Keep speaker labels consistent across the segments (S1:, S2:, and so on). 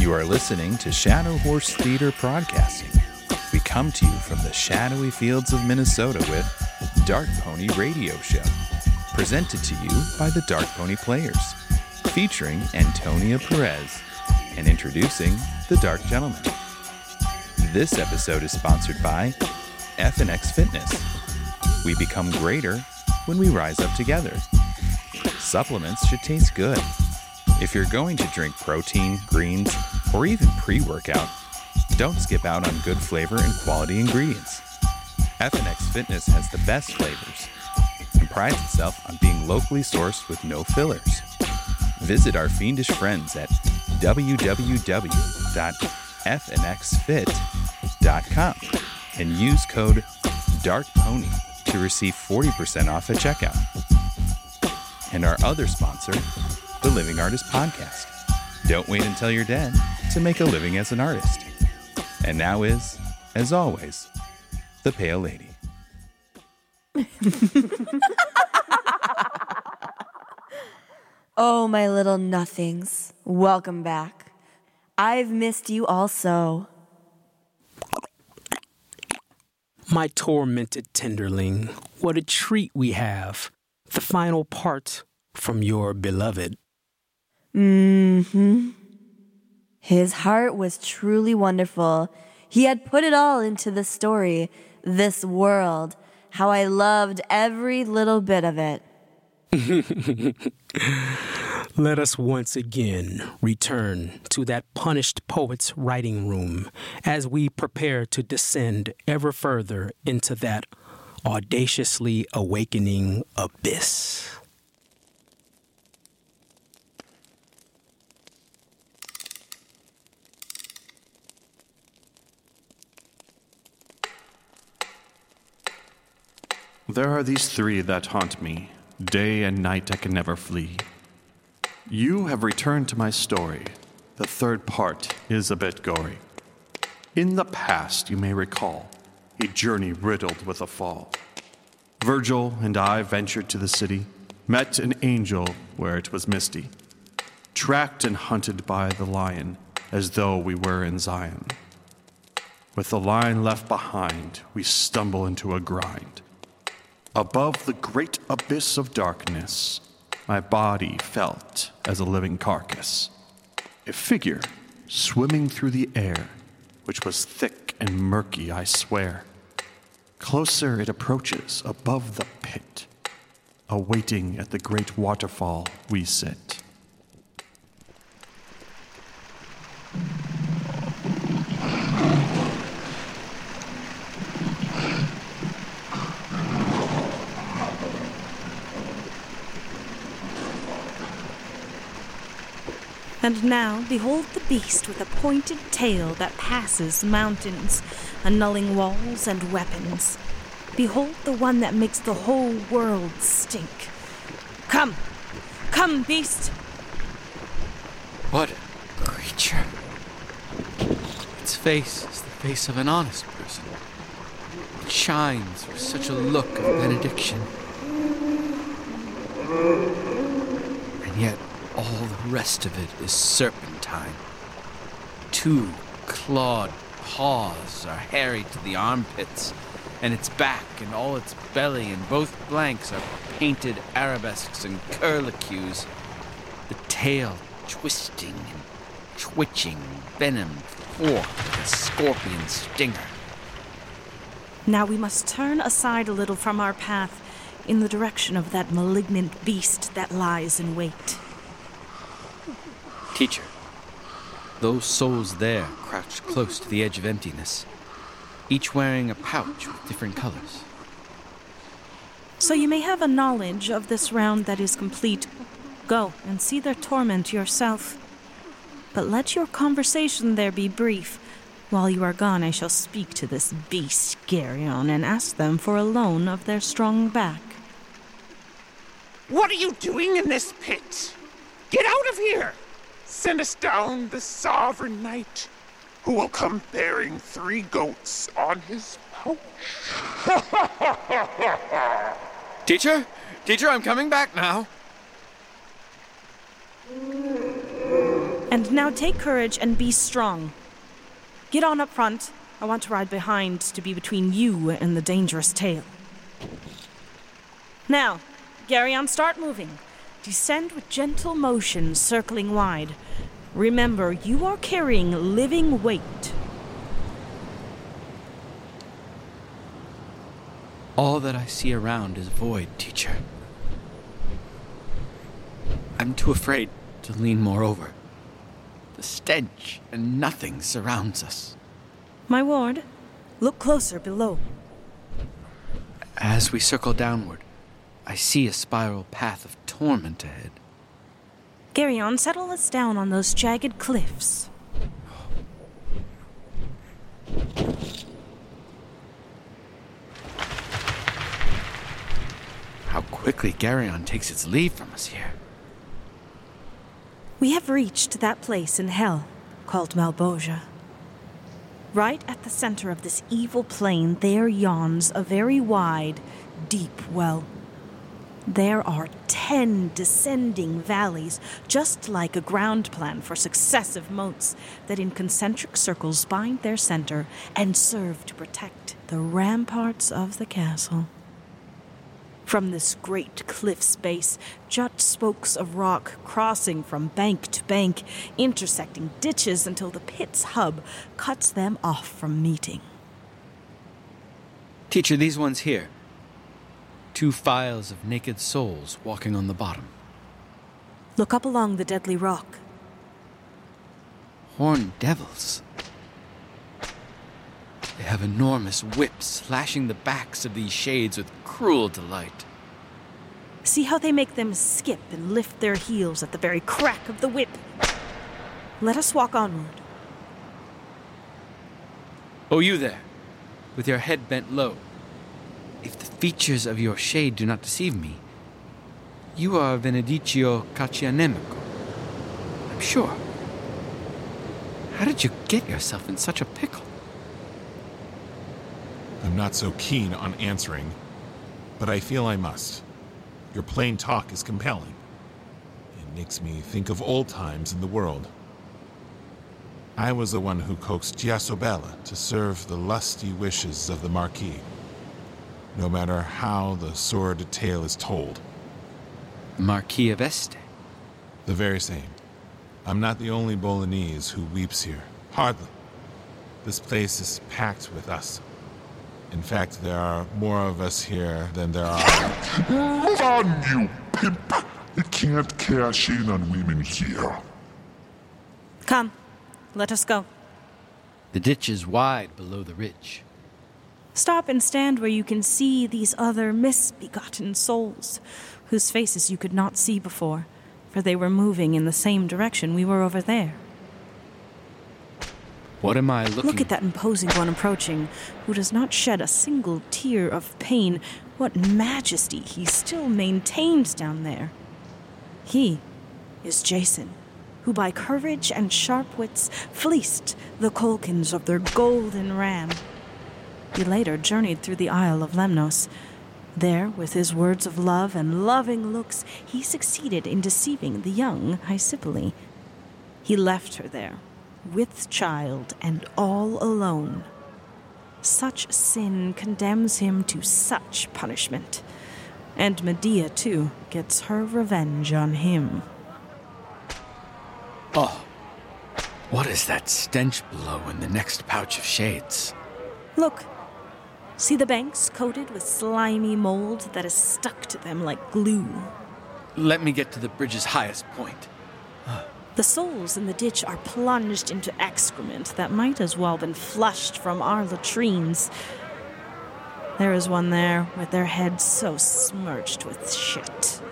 S1: You are listening to Shadow Horse Theater Broadcasting. We come to you from the shadowy fields of Minnesota with Dark Pony Radio Show, presented to you by the Dark Pony Players, featuring Antonia Perez and introducing the Dark Gentleman. This episode is sponsored by FNX Fitness. We become greater when we rise up together. Supplements should taste good. If you're going to drink protein, greens, or even pre workout, don't skip out on good flavor and quality ingredients. FNX Fitness has the best flavors and prides itself on being locally sourced with no fillers. Visit our fiendish friends at www.fnxfit.com and use code DARKPONY to receive 40% off at checkout. And our other sponsor, the Living Artist Podcast. Don't wait until you're dead to make a living as an artist. And now is, as always, the Pale Lady.
S2: Oh, my little nothings, welcome back. I've missed you also.
S3: My tormented tenderling, what a treat we have. The final part from your beloved.
S2: Mm hmm. His heart was truly wonderful. He had put it all into the story, this world, how I loved every little bit of it.
S3: Let us once again return to that punished poet's writing room as we prepare to descend ever further into that audaciously awakening abyss.
S4: There are these three that haunt me. Day and night I can never flee. You have returned to my story. The third part is a bit gory. In the past, you may recall, a journey riddled with a fall. Virgil and I ventured to the city, met an angel where it was misty, tracked and hunted by the lion as though we were in Zion. With the lion left behind, we stumble into a grind. Above the great abyss of darkness, my body felt as a living carcass. A figure swimming through the air, which was thick and murky, I swear. Closer it approaches above the pit. Awaiting at the great waterfall, we sit.
S5: And now behold the beast with a pointed tail that passes mountains, annulling walls and weapons. Behold the one that makes the whole world stink. Come, come, beast!
S6: What a creature. Its face is the face of an honest person. It shines with such a look of benediction. And yet all the rest of it is serpentine. Two clawed paws are hairy to the armpits, and its back and all its belly and both flanks are painted arabesques and curlicues. The tail twisting and twitching, venom like a scorpion stinger.
S5: Now we must turn aside a little from our path in the direction of that malignant beast that lies in wait.
S6: Teacher, those souls there crouched close to the edge of emptiness, each wearing a pouch with different colors.
S5: So you may have a knowledge of this round that is complete. Go and see their torment yourself. But let your conversation there be brief. While you are gone, I shall speak to this beast, Geryon, and ask them for a loan of their strong back.
S7: What are you doing in this pit? Get out of here! Send us down the sovereign knight, who will come bearing three goats on his pouch.
S6: Teacher? Teacher, I'm coming back now.
S5: And now take courage and be strong. Get on up front. I want to ride behind to be between you and the dangerous tail. Now, Geryon, start moving. Descend with gentle motion, circling wide. Remember, you are carrying living weight.
S6: All that I see around is void, teacher. I'm too afraid to lean more over. The stench and nothing surrounds us.
S5: My ward, look closer below.
S6: As we circle downward, I see a spiral path of torment ahead.
S5: Geryon, settle us down on those jagged cliffs.
S6: How quickly Geryon takes its leave from us here.
S5: We have reached that place in hell called Malebolge. Right at the center of this evil plain, there yawns a very wide, deep well. There are ten descending valleys, just like a ground plan for successive moats that in concentric circles bind their center and serve to protect the ramparts of the castle. From this great cliff's base jut spokes of rock crossing from bank to bank, intersecting ditches until the pit's hub cuts them off from meeting.
S6: Teacher, these ones here. Two files of naked souls walking on the bottom.
S5: Look up along the deadly rock.
S6: Horned devils. They have enormous whips lashing the backs of these shades with cruel delight.
S5: See how they make them skip and lift their heels at the very crack of the whip. Let us walk onward.
S6: Oh, you there, with your head bent low. If the features of your shade do not deceive me, you are Venedico Caccianemico. I'm sure. How did you get yourself in such a pickle?
S8: I'm not so keen on answering, but I feel I must. Your plain talk is compelling. It makes me think of old times in the world. I was the one who coaxed Ghisolabella to serve the lusty wishes of the Marquis, no matter how the sordid tale is told.
S6: Marquis of Este.
S8: The very same. I'm not the only Bolognese who weeps here. Hardly. This place is packed with us. In fact, there are more of us here than there are.
S7: Move on, you pimp! You can't cash in on women here.
S5: Come, let us go.
S6: The ditch is wide below the ridge.
S5: Stop and stand where you can see these other misbegotten souls, whose faces you could not see before, for they were moving in the same direction we were over there.
S6: What am I looking
S5: Look at that imposing one approaching, who does not shed a single tear of pain. What majesty he still maintains down there. He is Jason, who by courage and sharp wits fleeced the Colchians of their golden ram. He later journeyed through the Isle of Lemnos. There, with his words of love and loving looks, he succeeded in deceiving the young Hypsipyle. He left her there, with child and all alone. Such sin condemns him to such punishment. And Medea, too, gets her revenge on him.
S6: Oh, what is that stench below in the next pouch of shades?
S5: Look, see the banks coated with slimy mold that is stuck to them like glue.
S6: Let me get to the bridge's highest point.
S5: The souls in the ditch are plunged into excrement that might as well have been flushed from our latrines. There is one there with their heads so smirched with shit.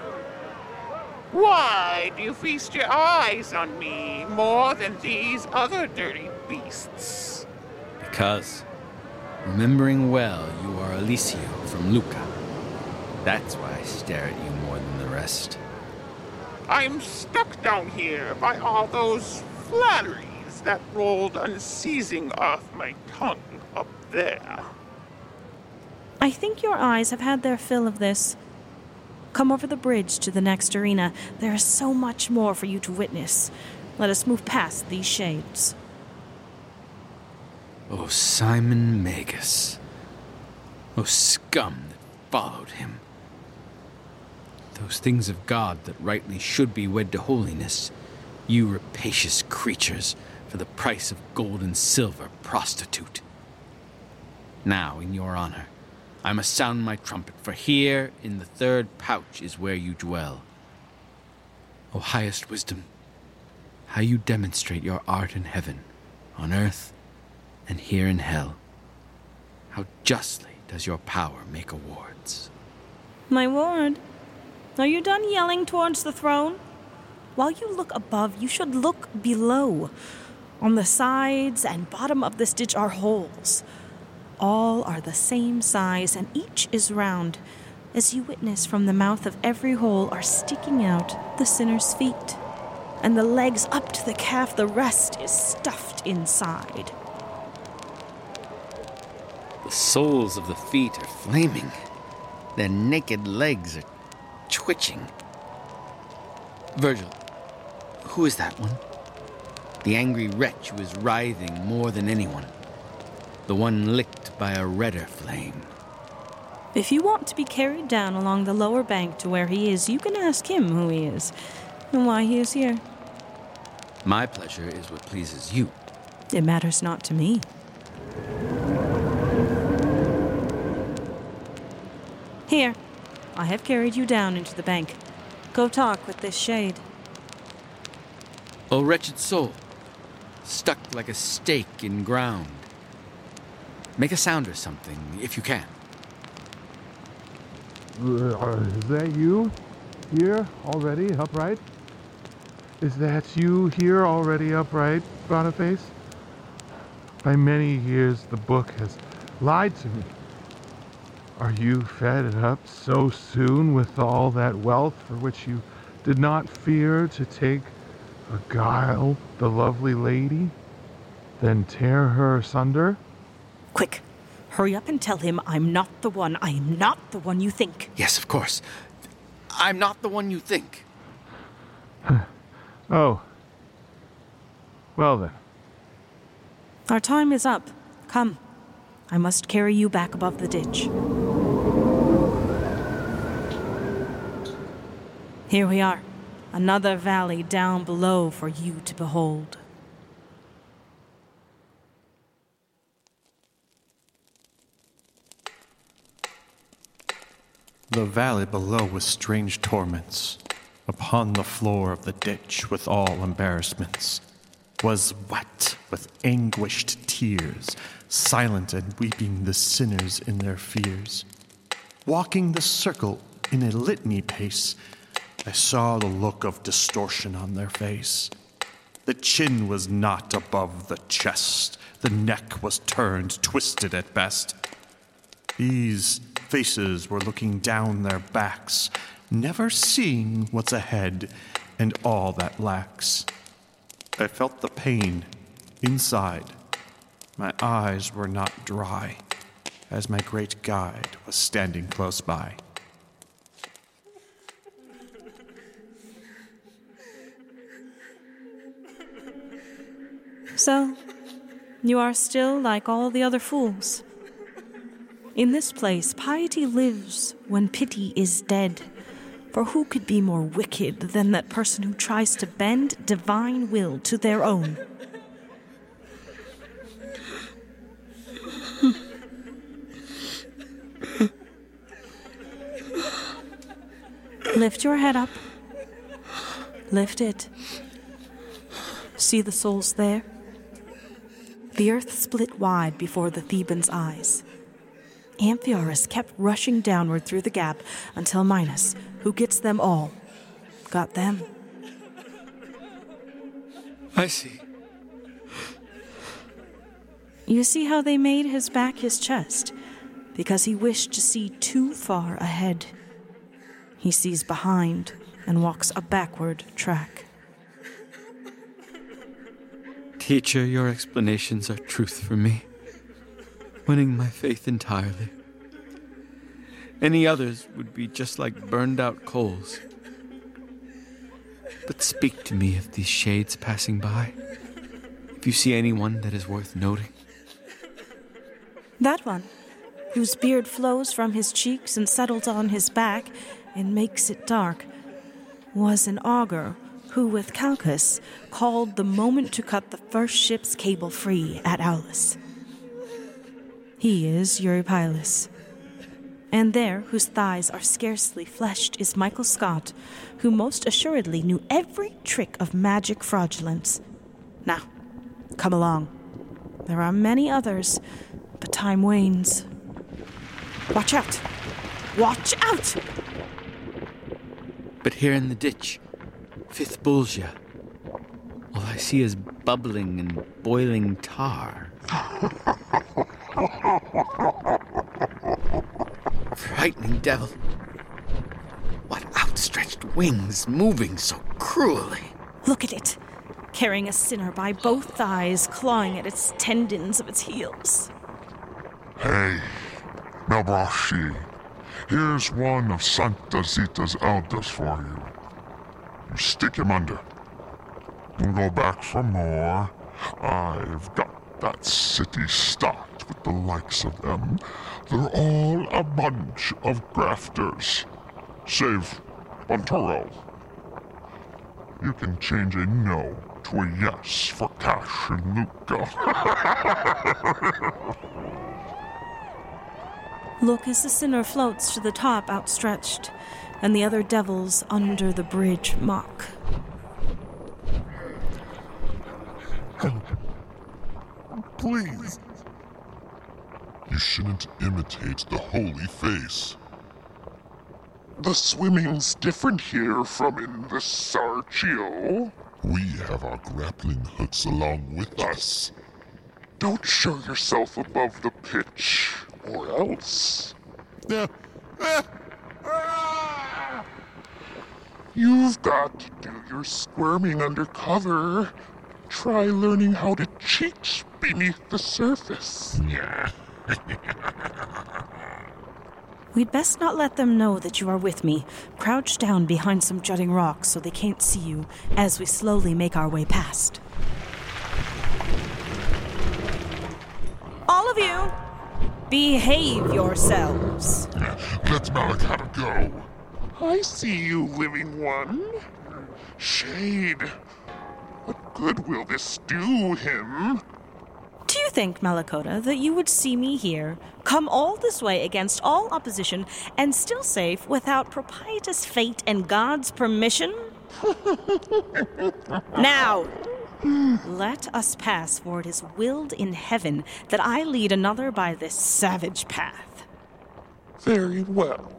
S7: Why do you feast your eyes on me more than these other dirty beasts?
S6: Because, remembering well, you are Alessio from Lucca. That's why I stare at you more than the rest.
S7: I'm stuck down here by all those flatteries that rolled unceasing off my tongue up there.
S5: I think your eyes have had their fill of this. Come over the bridge to the next arena. There is so much more for you to witness. Let us move past these shades.
S6: O Simon Magus. O scum that followed him. Those things of God that rightly should be wed to holiness, you rapacious creatures, for the price of gold and silver prostitute. Now, in your honor, I must sound my trumpet, for here in the third pouch is where you dwell. O highest wisdom, how you demonstrate your art in heaven, on earth, and here in hell. How justly does your power make awards.
S5: My lord, are you done yelling towards the throne? While you look above, you should look below. On the sides and bottom of this ditch are holes. All are the same size, and each is round. As you witness from the mouth of every hole are sticking out the sinner's feet. And the legs up to the calf, the rest is stuffed inside.
S6: The soles of the feet are flaming. Their naked legs are twitching. Virgil, who is that one? The angry wretch who is writhing more than anyone. The one licked by a redder flame.
S5: If you want to be carried down along the lower bank to where he is, you can ask him who he is and why he is here.
S6: My pleasure is what pleases you.
S5: It matters not to me. Here, I have carried you down into the bank. Go talk with this shade.
S6: O wretched soul, stuck like a stake in ground. Make a sound or something, if you can.
S9: Uh, is that you here already upright? Is that you here already upright, Boniface? By many years the book has lied to me. Are you fed up so soon with all that wealth for which you did not fear to take a guile the lovely lady, then tear her asunder?
S5: Quick, hurry up and tell him I'm not the one. I am not the one you think.
S6: Yes, of course. I'm not the one you think.
S9: Oh. Well then.
S5: Our time is up. Come. I must carry you back above the ditch. Here we are. Another valley down below for you to behold.
S4: The valley below was strange torments. Upon the floor of the ditch, with all embarrassments, was wet with anguished tears, silent and weeping the sinners in their fears. Walking the circle in a litany pace, I saw the look of distortion on their face. The chin was not above the chest, the neck was turned, twisted at best. These faces were looking down their backs, never seeing what's ahead and all that lacks. I felt the pain inside. My eyes were not dry, as my great guide was standing close by.
S5: So, you are still like all the other fools. In this place, piety lives when pity is dead. For who could be more wicked than that person who tries to bend divine will to their own? Lift your head up. Lift it. See the souls there? The earth split wide before the Thebans' eyes. Amphiaraus kept rushing downward through the gap until Minos, who gets them all, got them.
S6: I see.
S5: You see how they made his back his chest? Because he wished to see too far ahead. He sees behind and walks a backward track.
S6: Teacher, your explanations are truth for me, winning my faith entirely. Any others would be just like burned out coals. But speak to me of these shades passing by. If you see anyone that is worth noting.
S5: That one, whose beard flows from his cheeks and settles on his back and makes it dark, was an augur who, with Calchas, called the moment to cut the first ship's cable free at Aulis. He is Eurypylus. And there, whose thighs are scarcely fleshed, is Michael Scott, who most assuredly knew every trick of magic fraudulence. Now, come along. There are many others, but time wanes. Watch out! Watch out!
S6: But here in the ditch, Fifth Bolgia, all I see is bubbling and boiling tar. Frightening devil. What outstretched wings moving so cruelly.
S5: Look at it, carrying a sinner by both thighs, clawing at its tendons of its heels.
S10: Hey, Malebranche, here's one of Santa Zita's elders for you. Stick him under. We'll go back for more. I've got that city stocked with the likes of them. They're all a bunch of grafters. Save Bonturo. You can change a no to a yes for Cash and Lucca.
S5: Look as the sinner floats to the top outstretched, and the other devils under the bridge mock.
S10: Please. You shouldn't imitate the holy face.
S7: The swimming's different here from in the Serchio.
S10: We have our grappling hooks along with us.
S7: Don't show yourself above the pitch, or else. Eh, eh. You've got to do your squirming under cover. Try learning how to cheat beneath the surface.
S10: Yeah.
S5: We'd best not let them know that you are with me. Crouch down behind some jutting rocks so they can't see you as we slowly make our way past. All of you, behave yourselves.
S10: Let's Malacoda go.
S7: I see you, living one. Shade. What good will this do him?
S5: Do you think, Malacoda, that you would see me here, come all this way against all opposition, and still safe without propitious fate and God's permission? now, let us pass, for it is willed in heaven that I lead another by this savage path.
S7: Very well.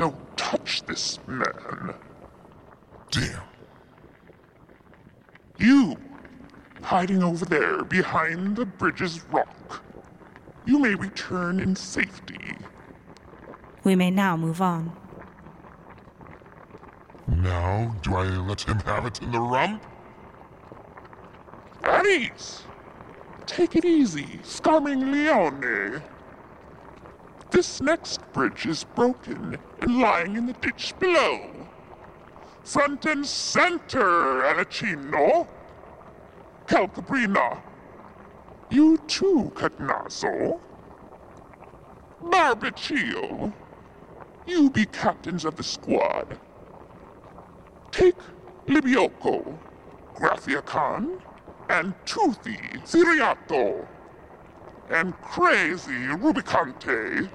S7: Don't touch this man.
S10: Damn.
S7: You, hiding over there behind the bridge's rock. You may return in safety.
S5: We may now move on.
S10: Now, do I let him have it in the rump?
S7: At ease. Take it easy, Scarmiglione. This next bridge is broken and lying in the ditch below. Front and center, Alichino. Calcabrina. You too, Cagnazzo. Barbariccia. You be captains of the squad. Take Libicocco, Gracia Khan, and Toothy Ciriatto, and Crazy Rubicante.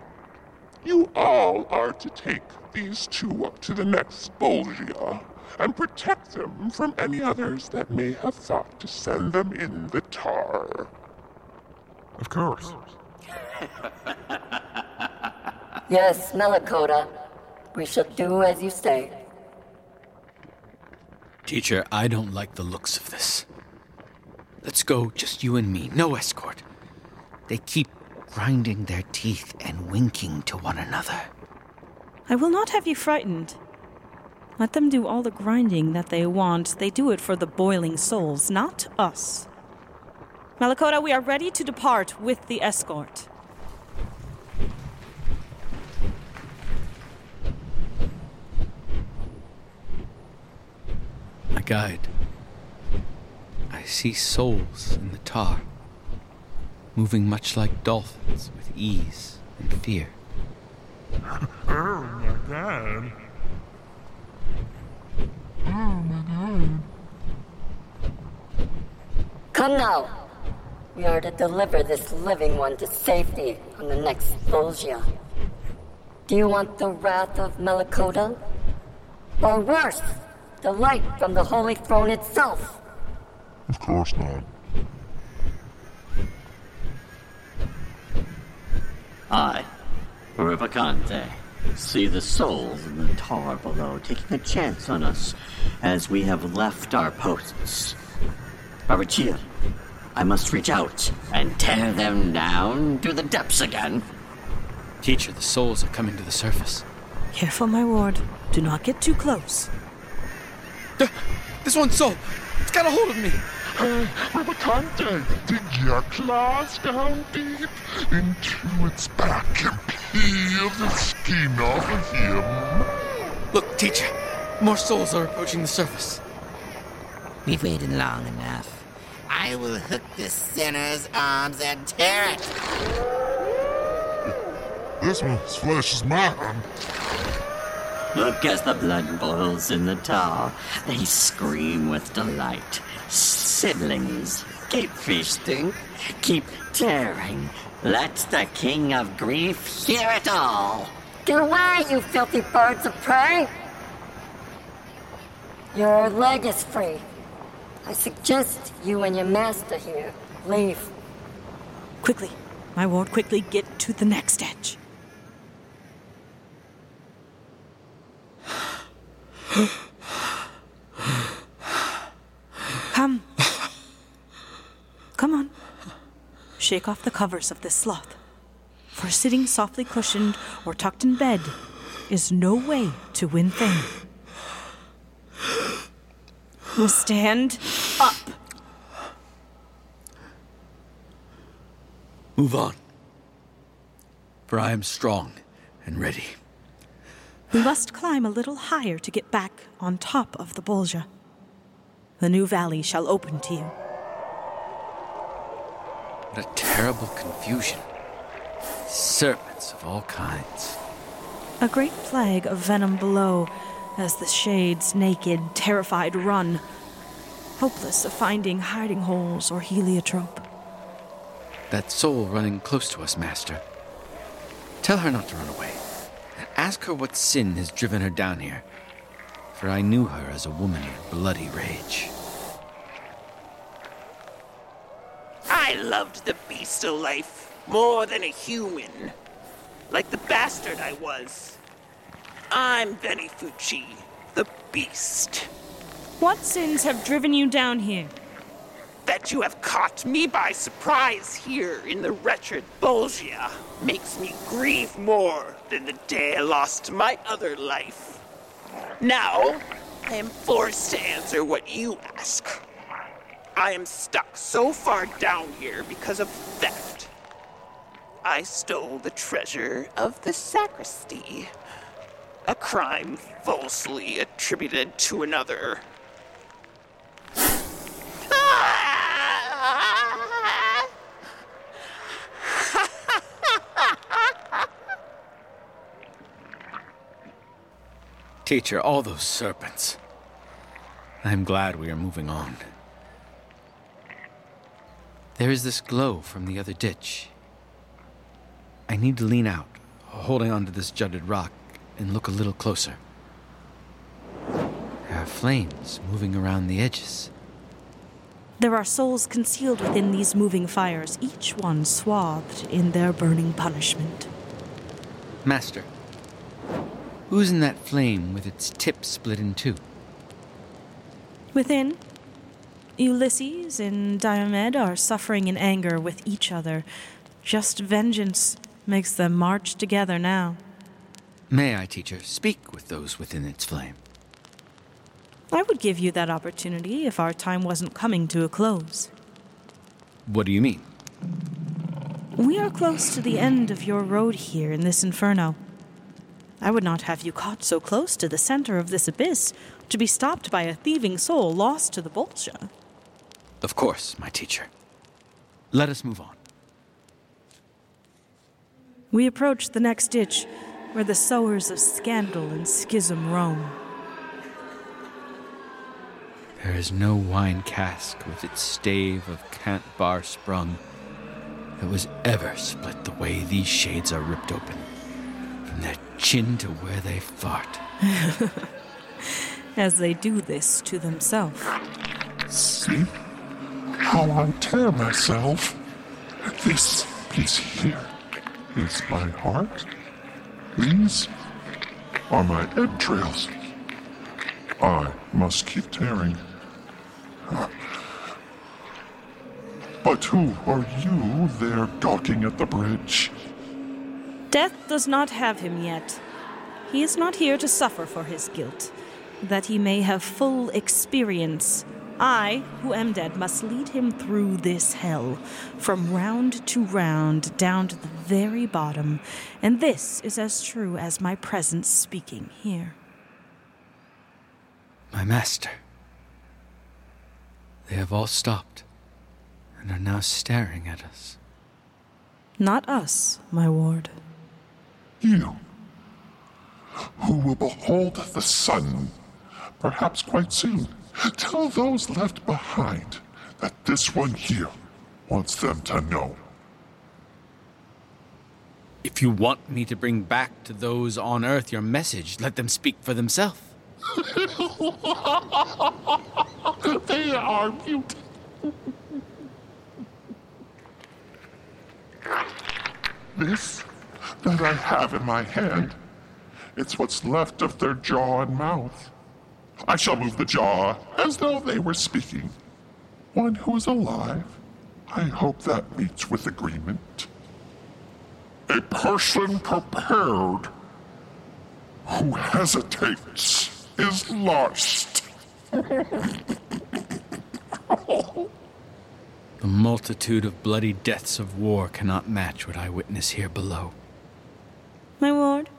S7: You all are to take these two up to the next Bolgia and protect them from any others that may have thought to send them in the tar.
S10: Of course.
S11: Yes, Malacoda. We shall do as you say.
S6: Teacher, I don't like the looks of this. Let's go, just you and me, no escort. They keep grinding their teeth and winking to one another.
S5: I will not have you frightened. Let them do all the grinding that they want. They do it for the boiling souls, not us. Malacoda, we are ready to depart with the escort.
S6: My guide. I see souls in the tar, moving much like dolphins with ease and fear.
S10: Oh my god. Oh my god.
S11: Come now. We are to deliver this living one to safety on the next Bolgia. Do you want the wrath of Malacoda? Or worse, the light from the Holy Throne itself?
S10: Of course not.
S12: I, Rubicante, uh, see the souls in the tar below taking a chance on us as we have left our posts. Barbariccia, I must reach out and tear them down to the depths again.
S6: Teacher, the souls are coming to the surface.
S5: Careful, my ward. Do not get too close.
S6: This one soul! It's got a hold of me!
S10: Rubicante, dig your claws down deep into its back and peel the skin off of him.
S6: Look, teacher! More souls are approaching the surface.
S13: We've waited long enough. I will hook this sinner's arms and tear it.
S10: This one's flesh is mine.
S12: Look as the blood boils in the tar. They scream with delight. Siblings, keep feasting, keep tearing. Let the king of grief hear it all.
S11: Get away, you filthy birds of prey! Your leg is free. I suggest you and your master here leave.
S5: Quickly, my ward, quickly get to the next edge. Come. Come on. Shake off the covers of this sloth. For sitting softly cushioned or tucked in bed is no way to win fame. Stand up.
S6: Move on. For I am strong and ready.
S5: We must climb a little higher to get back on top of the Bolgia. The new valley shall open to you.
S6: What a terrible confusion. Serpents of all kinds.
S5: A great plague of venom below as the shades, naked, terrified, run, hopeless of finding hiding holes or heliotrope.
S6: That soul running close to us, Master. Tell her not to run away. Ask her what sin has driven her down here. For I knew her as a woman of bloody rage.
S14: I loved the beastal life more than a human. Like the bastard I was. I'm Vanni Fucci, the beast.
S5: What sins have driven you down here?
S14: That you have caught me by surprise here in the wretched Bolgia makes me grieve more than the day I lost my other life. Now, I am forced to answer what you ask. I am stuck so far down here because of theft. I stole the treasure of the sacristy, a crime falsely attributed to another.
S6: Teacher, all those serpents. I'm glad we are moving on. There is this glow from the other ditch. I need to lean out, holding onto this jutted rock, and look a little closer. There are flames moving around the edges.
S5: There are souls concealed within these moving fires, each one swathed in their burning punishment.
S6: Master, who's in that flame with its tip split in two?
S5: Within, Ulysses and Diomed are suffering in anger with each other. Just vengeance makes them march together now.
S6: May I, teacher, speak with those within its flame?
S5: I would give you that opportunity if our time wasn't coming to a close.
S6: What do you mean?
S5: We are close to the end of your road here in this inferno. I would not have you caught so close to the center of this abyss to be stopped by a thieving soul lost to the Bolgia.
S6: Of course, my teacher. Let us move on.
S5: We approach the next ditch, where the sowers of scandal and schism roam.
S6: There is no wine cask with its stave of cant bar sprung that was ever split the way these shades are ripped open, from their chin to where they fart.
S5: As they do this to themselves.
S10: See how I tear myself? This piece here is my heart. These are my entrails. I must keep tearing. But who are you there gawking at the bridge?
S5: Death does not have him yet. He is not here to suffer for his guilt, that he may have full experience. I, who am dead, must lead him through this hell, from round to round, down to the very bottom, and this is as true as my presence speaking here.
S6: My master. They have all stopped and are now staring at us.
S5: Not us, my ward.
S10: You, who will behold the sun, perhaps quite soon. Tell those left behind that this one here wants them to know.
S6: If you want me to bring back to those on Earth your message, let them speak for themselves.
S10: they are mute. this that I have in my hand, it's what's left of their jaw and mouth. I shall move the jaw as though they were speaking. One who is alive, I hope that meets with agreement. A person prepared who hesitates is lost.
S6: The multitude of bloody deaths of war cannot match what I witness here below.
S5: My ward,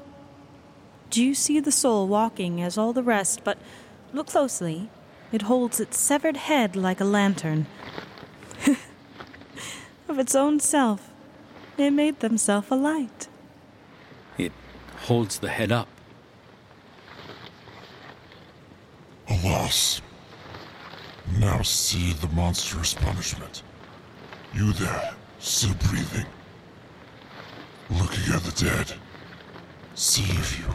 S5: do you see the soul walking as all the rest, but look closely. It holds its severed head like a lantern. of its own self, it made themself a light.
S6: It holds the head up.
S10: Alas. Now see the monstrous punishment. You there, still breathing. Looking at the dead. See if you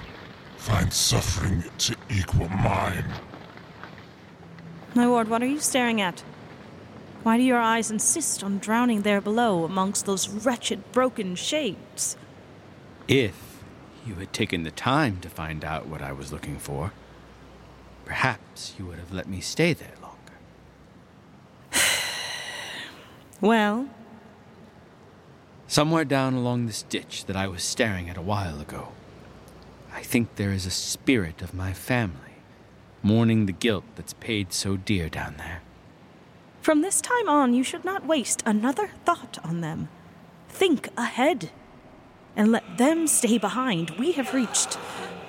S10: find suffering to equal mine.
S5: My ward, what are you staring at? Why do your eyes insist on drowning there below amongst those wretched broken shapes?
S6: If you had taken the time to find out what I was looking for, perhaps you would have let me stay there longer.
S5: Well,
S6: Somewhere down along this ditch that I was staring at a while ago, I think there is a spirit of my family, mourning the guilt that's paid so dear down there.
S5: from this time on, you should not waste another thought on them. Think ahead and let them stay behind. We have reached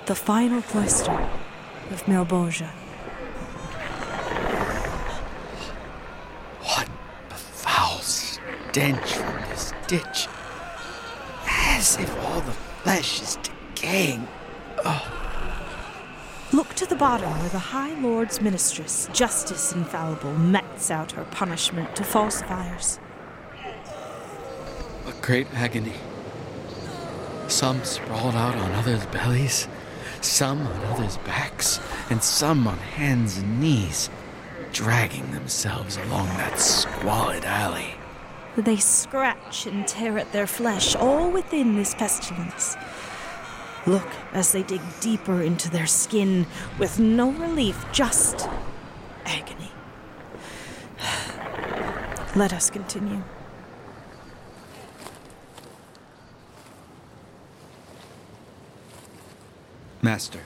S5: the final cloister of Malebolge.
S6: What a foul stench from this ditch. As if all the flesh is decaying.
S5: Look to the bottom where the High Lord's Ministress, Justice Infallible, metes out her punishment to falsifiers.
S6: A great agony. Some sprawled out on others' bellies, some on others' backs, and some on hands and knees, dragging themselves along that squalid alley.
S5: They scratch and tear at their flesh, all within this pestilence. Look as they dig deeper into their skin with no relief, just agony. Let us continue.
S6: Master,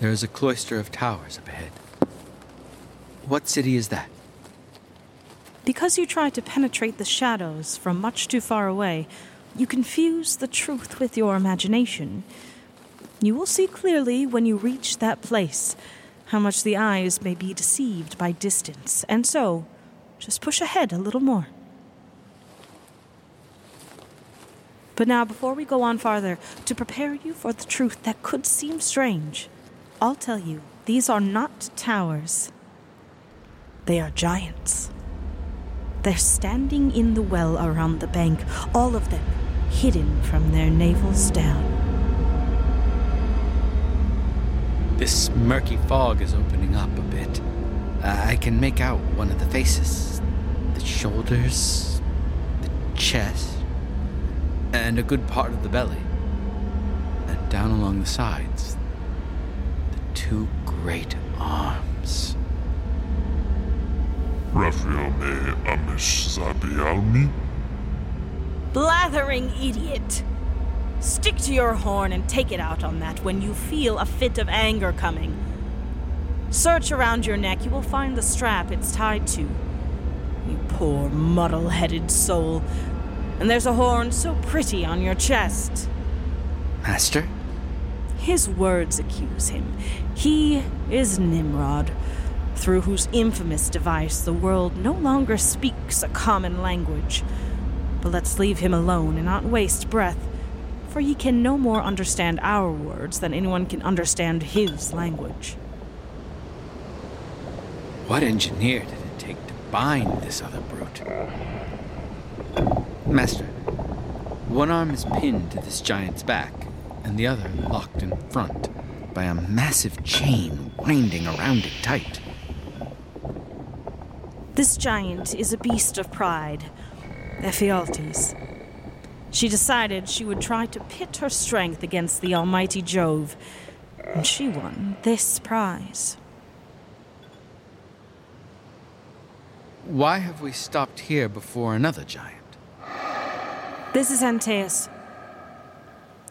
S6: there is a cloister of towers up ahead. What city is that?
S5: Because you try to penetrate the shadows from much too far away, you confuse the truth with your imagination. You will see clearly when you reach that place how much the eyes may be deceived by distance, and so just push ahead a little more. But now, before we go on farther, to prepare you for the truth that could seem strange, I'll tell you these are not towers, they are giants. They're standing in the well around the bank, all of them hidden from their navels down.
S6: This murky fog is opening up a bit. I can make out one of the faces the shoulders, the chest, and a good part of the belly. And down along the sides, the two great arms.
S10: Raphael me amish zabialmi?
S5: Blathering idiot! Stick to your horn and take it out on that when you feel a fit of anger coming. Search around your neck, you will find the strap it's tied to. You poor muddle headed soul. And there's a horn so pretty on your chest.
S6: Master?
S5: His words accuse him. He is Nimrod, through whose infamous device the world no longer speaks a common language. But let's leave him alone and not waste breath, for he can no more understand our words than anyone can understand his language.
S6: What engineer did it take to bind this other brute? Master, one arm is pinned to this giant's back, and the other locked in front by a massive chain winding around it tight.
S5: This giant is a beast of pride, Ephialtes. She decided she would try to pit her strength against the almighty Jove, and she won this prize.
S6: Why have we stopped here before another giant?
S5: This is Antaeus.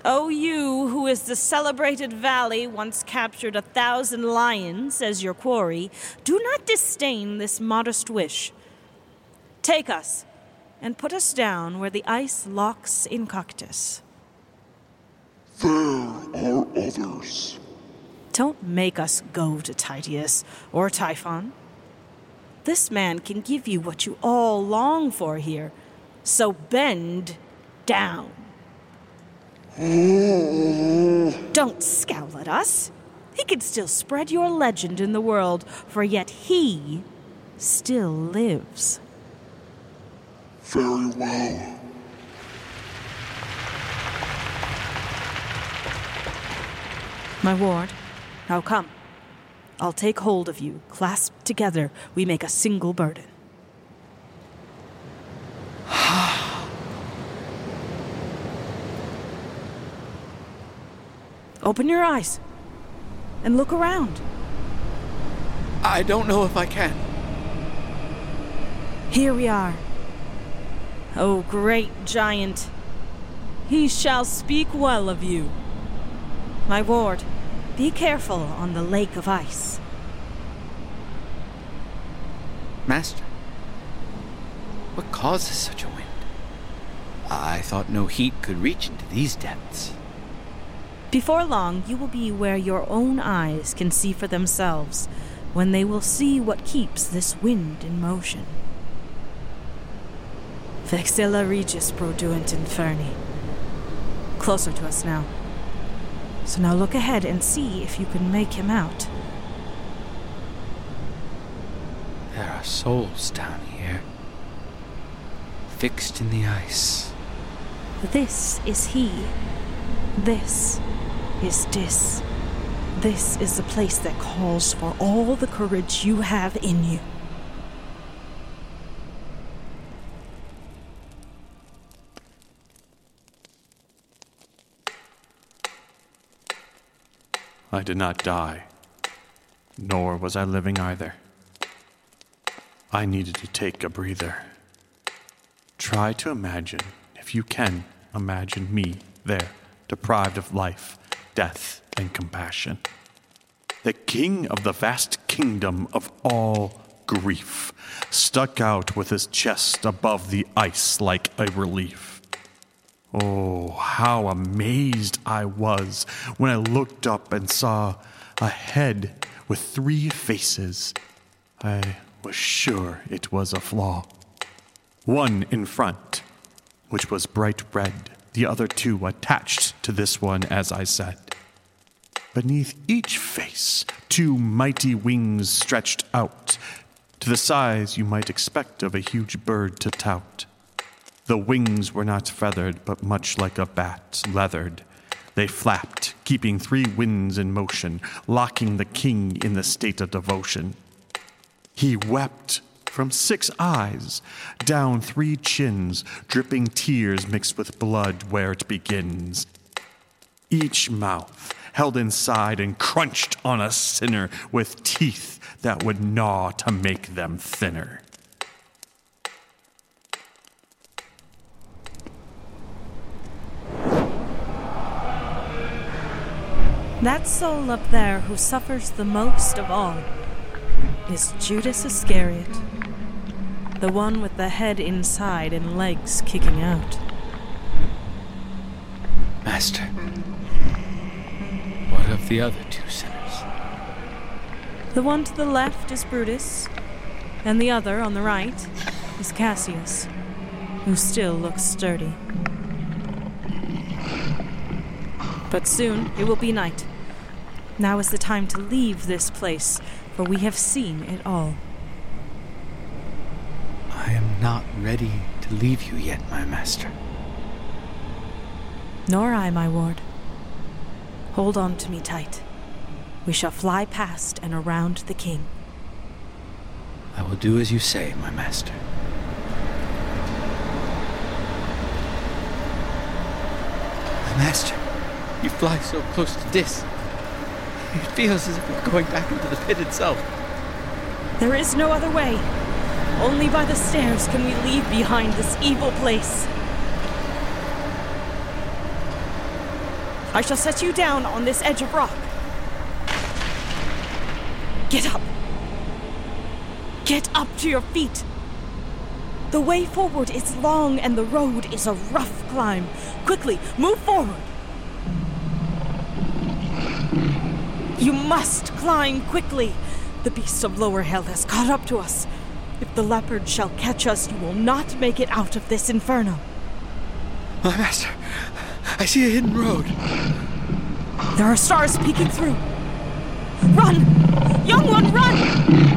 S5: O you, who is the celebrated valley, once captured a thousand lions as your quarry, do not disdain this modest wish. Take us and put us down where the ice locks in Cocytus.
S10: There are others.
S5: Don't make us go to Tityus or Typhon. This man can give you what you all long for here, so bend down. Don't scowl at us. He can still spread your legend in the world, for yet he still lives.
S10: Very well.
S5: My ward, now come. I'll take hold of you. Clasped together, we make a single burden. Open your eyes and look around.
S6: I don't know if I can.
S5: Here we are. O great giant, he shall speak well of you. My ward, be careful on the lake of ice.
S6: Master, what causes such a wind? I thought no heat could reach into these depths.
S5: Before long, you will be where your own eyes can see for themselves, when they will see what keeps this wind in motion. Vexilla regis prodeunt inferni. Closer to us now. So now look ahead and see if you can make him out.
S6: There are souls down here, fixed in the ice.
S5: This is he. This is Dis. This is the place that calls for all the courage you have in you.
S4: I did not die, nor was I living either. I needed to take a breather. Try to imagine, if you can, imagine me there, deprived of life, death, and compassion. The king of the vast kingdom of all grief, stuck out with his chest above the ice like a relief. Oh, how amazed I was when I looked up and saw a head with three faces. I was sure it was a flaw. One in front, which was bright red, the other two attached to this one as I said. Beneath each face, two mighty wings stretched out, to the size you might expect of a huge bird to tout. The wings were not feathered, but much like a bat, leathered. They flapped, keeping three winds in motion, locking the king in the state of devotion. He wept from six eyes, down three chins, dripping tears mixed with blood where it begins. Each mouth held inside and crunched on a sinner with teeth that would gnaw to make them thinner.
S5: That soul up there who suffers the most of all is Judas Iscariot, the one with the head inside and legs kicking out.
S6: Master, what of the other two sinners?
S5: The one to the left is Brutus, and the other on the right is Cassius, who still looks sturdy. But soon it will be night. Now is the time to leave this place, for we have seen it all.
S6: I am not ready to leave you yet, my master.
S5: Nor I, my ward. Hold on to me tight. We shall fly past and around the king.
S6: I will do as you say, my master. My master, you fly so close to Dis. It feels as if we're going back into the pit itself.
S5: There is no other way. Only by the stairs can we leave behind this evil place. I shall set you down on this edge of rock. Get up. Get up to your feet. The way forward is long and the road is a rough climb. Quickly, move forward. You must climb quickly. The beast of lower hell has caught up to us. If the leopard shall catch us, you will not make it out of this inferno.
S6: My master, I see a hidden road.
S5: There are stars peeking through. Run! Young one, run!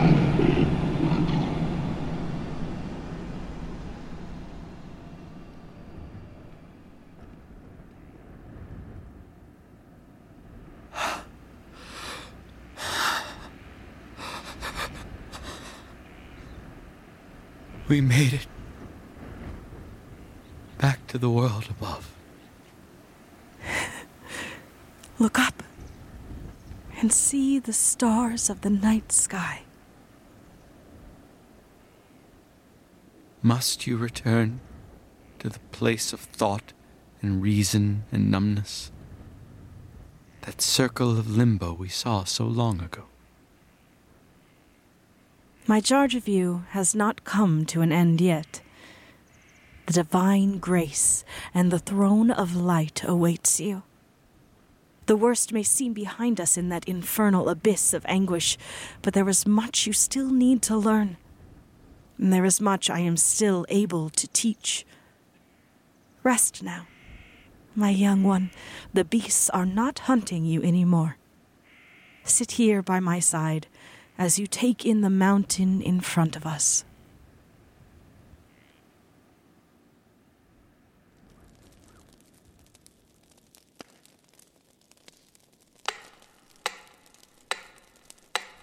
S6: We made it. Back to the world above.
S5: Look up and see the stars of the night sky.
S6: Must you return to the place of thought and reason and numbness? That circle of limbo we saw so long ago.
S5: My charge of you has not come to an end yet. The divine grace and the throne of light awaits you. The worst may seem behind us in that infernal abyss of anguish, but there is much you still need to learn. And there is much I am still able to teach. Rest now, my young one. The beasts are not hunting you anymore. Sit here by my side as you take in the mountain in front of us.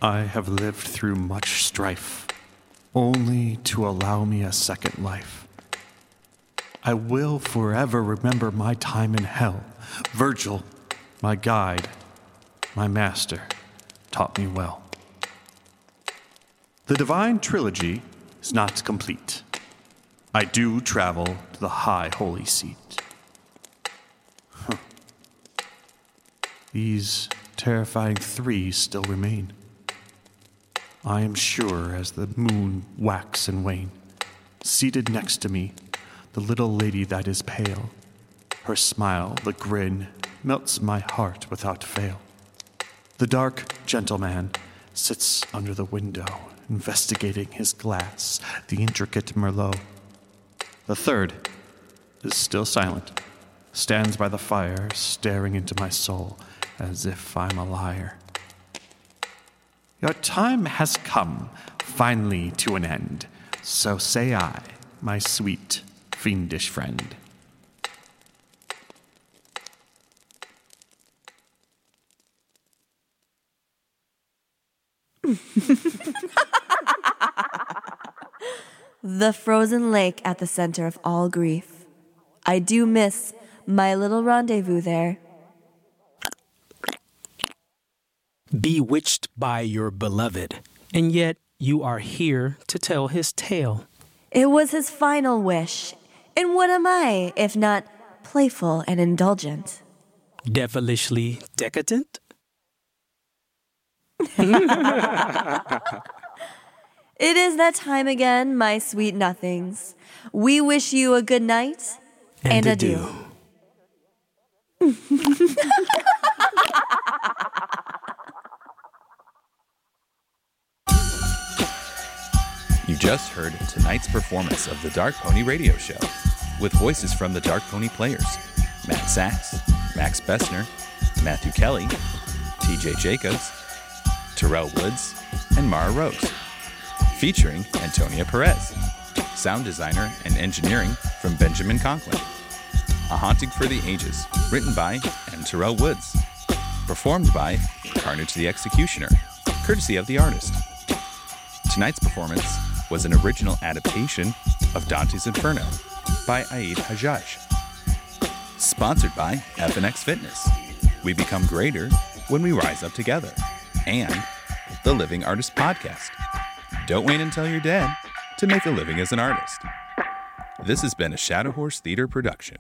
S4: I have lived through much strife, only to allow me a second life. I will forever remember my time in hell. Virgil, my guide, my master, taught me well. The Divine Trilogy is not complete. I do travel to the High Holy Seat. Huh. These terrifying three still remain. I am sure as the moon wax and wane, seated next to me, the little lady that is pale, Her smile, the grin, melts my heart without fail. The dark gentleman sits under the window, investigating his glass, the intricate Merlot. The third is still silent, stands by the fire, staring into my soul as if I'm a liar. Your time has come, finally, to an end. So say I, my sweet, fiendish friend.
S2: The frozen lake at the center of all grief. I do miss my little rendezvous there.
S3: Bewitched by your beloved, and yet you are here to tell his tale.
S2: It was his final wish. And what am I, if not playful and indulgent?
S3: Devilishly decadent?
S2: It is that time again, my sweet nothings. We wish you a good night and,
S3: And
S2: adieu.
S1: You just heard tonight's performance of the Dark Pony Radio Show with voices from the Dark Pony players Matt Sachs, Max Bessner, Matthew Kelly, TJ Jacobs, Terrell Woods, and Mara Rose. Featuring Antonia Perez, sound designer and engineering from Benjamin Conklin. A Haunting for the Ages, written by and Terrell Woods. Performed by Carnage the Executioner, courtesy of the artist. Tonight's performance was an original adaptation of Dante's Inferno by Aid Hajjaj. Sponsored by FNX Fitness. We become greater when we rise up together. And the Living Artist Podcast. Don't wait until you're dead to make a living as an artist. This has been a Shadow Horse Theater production.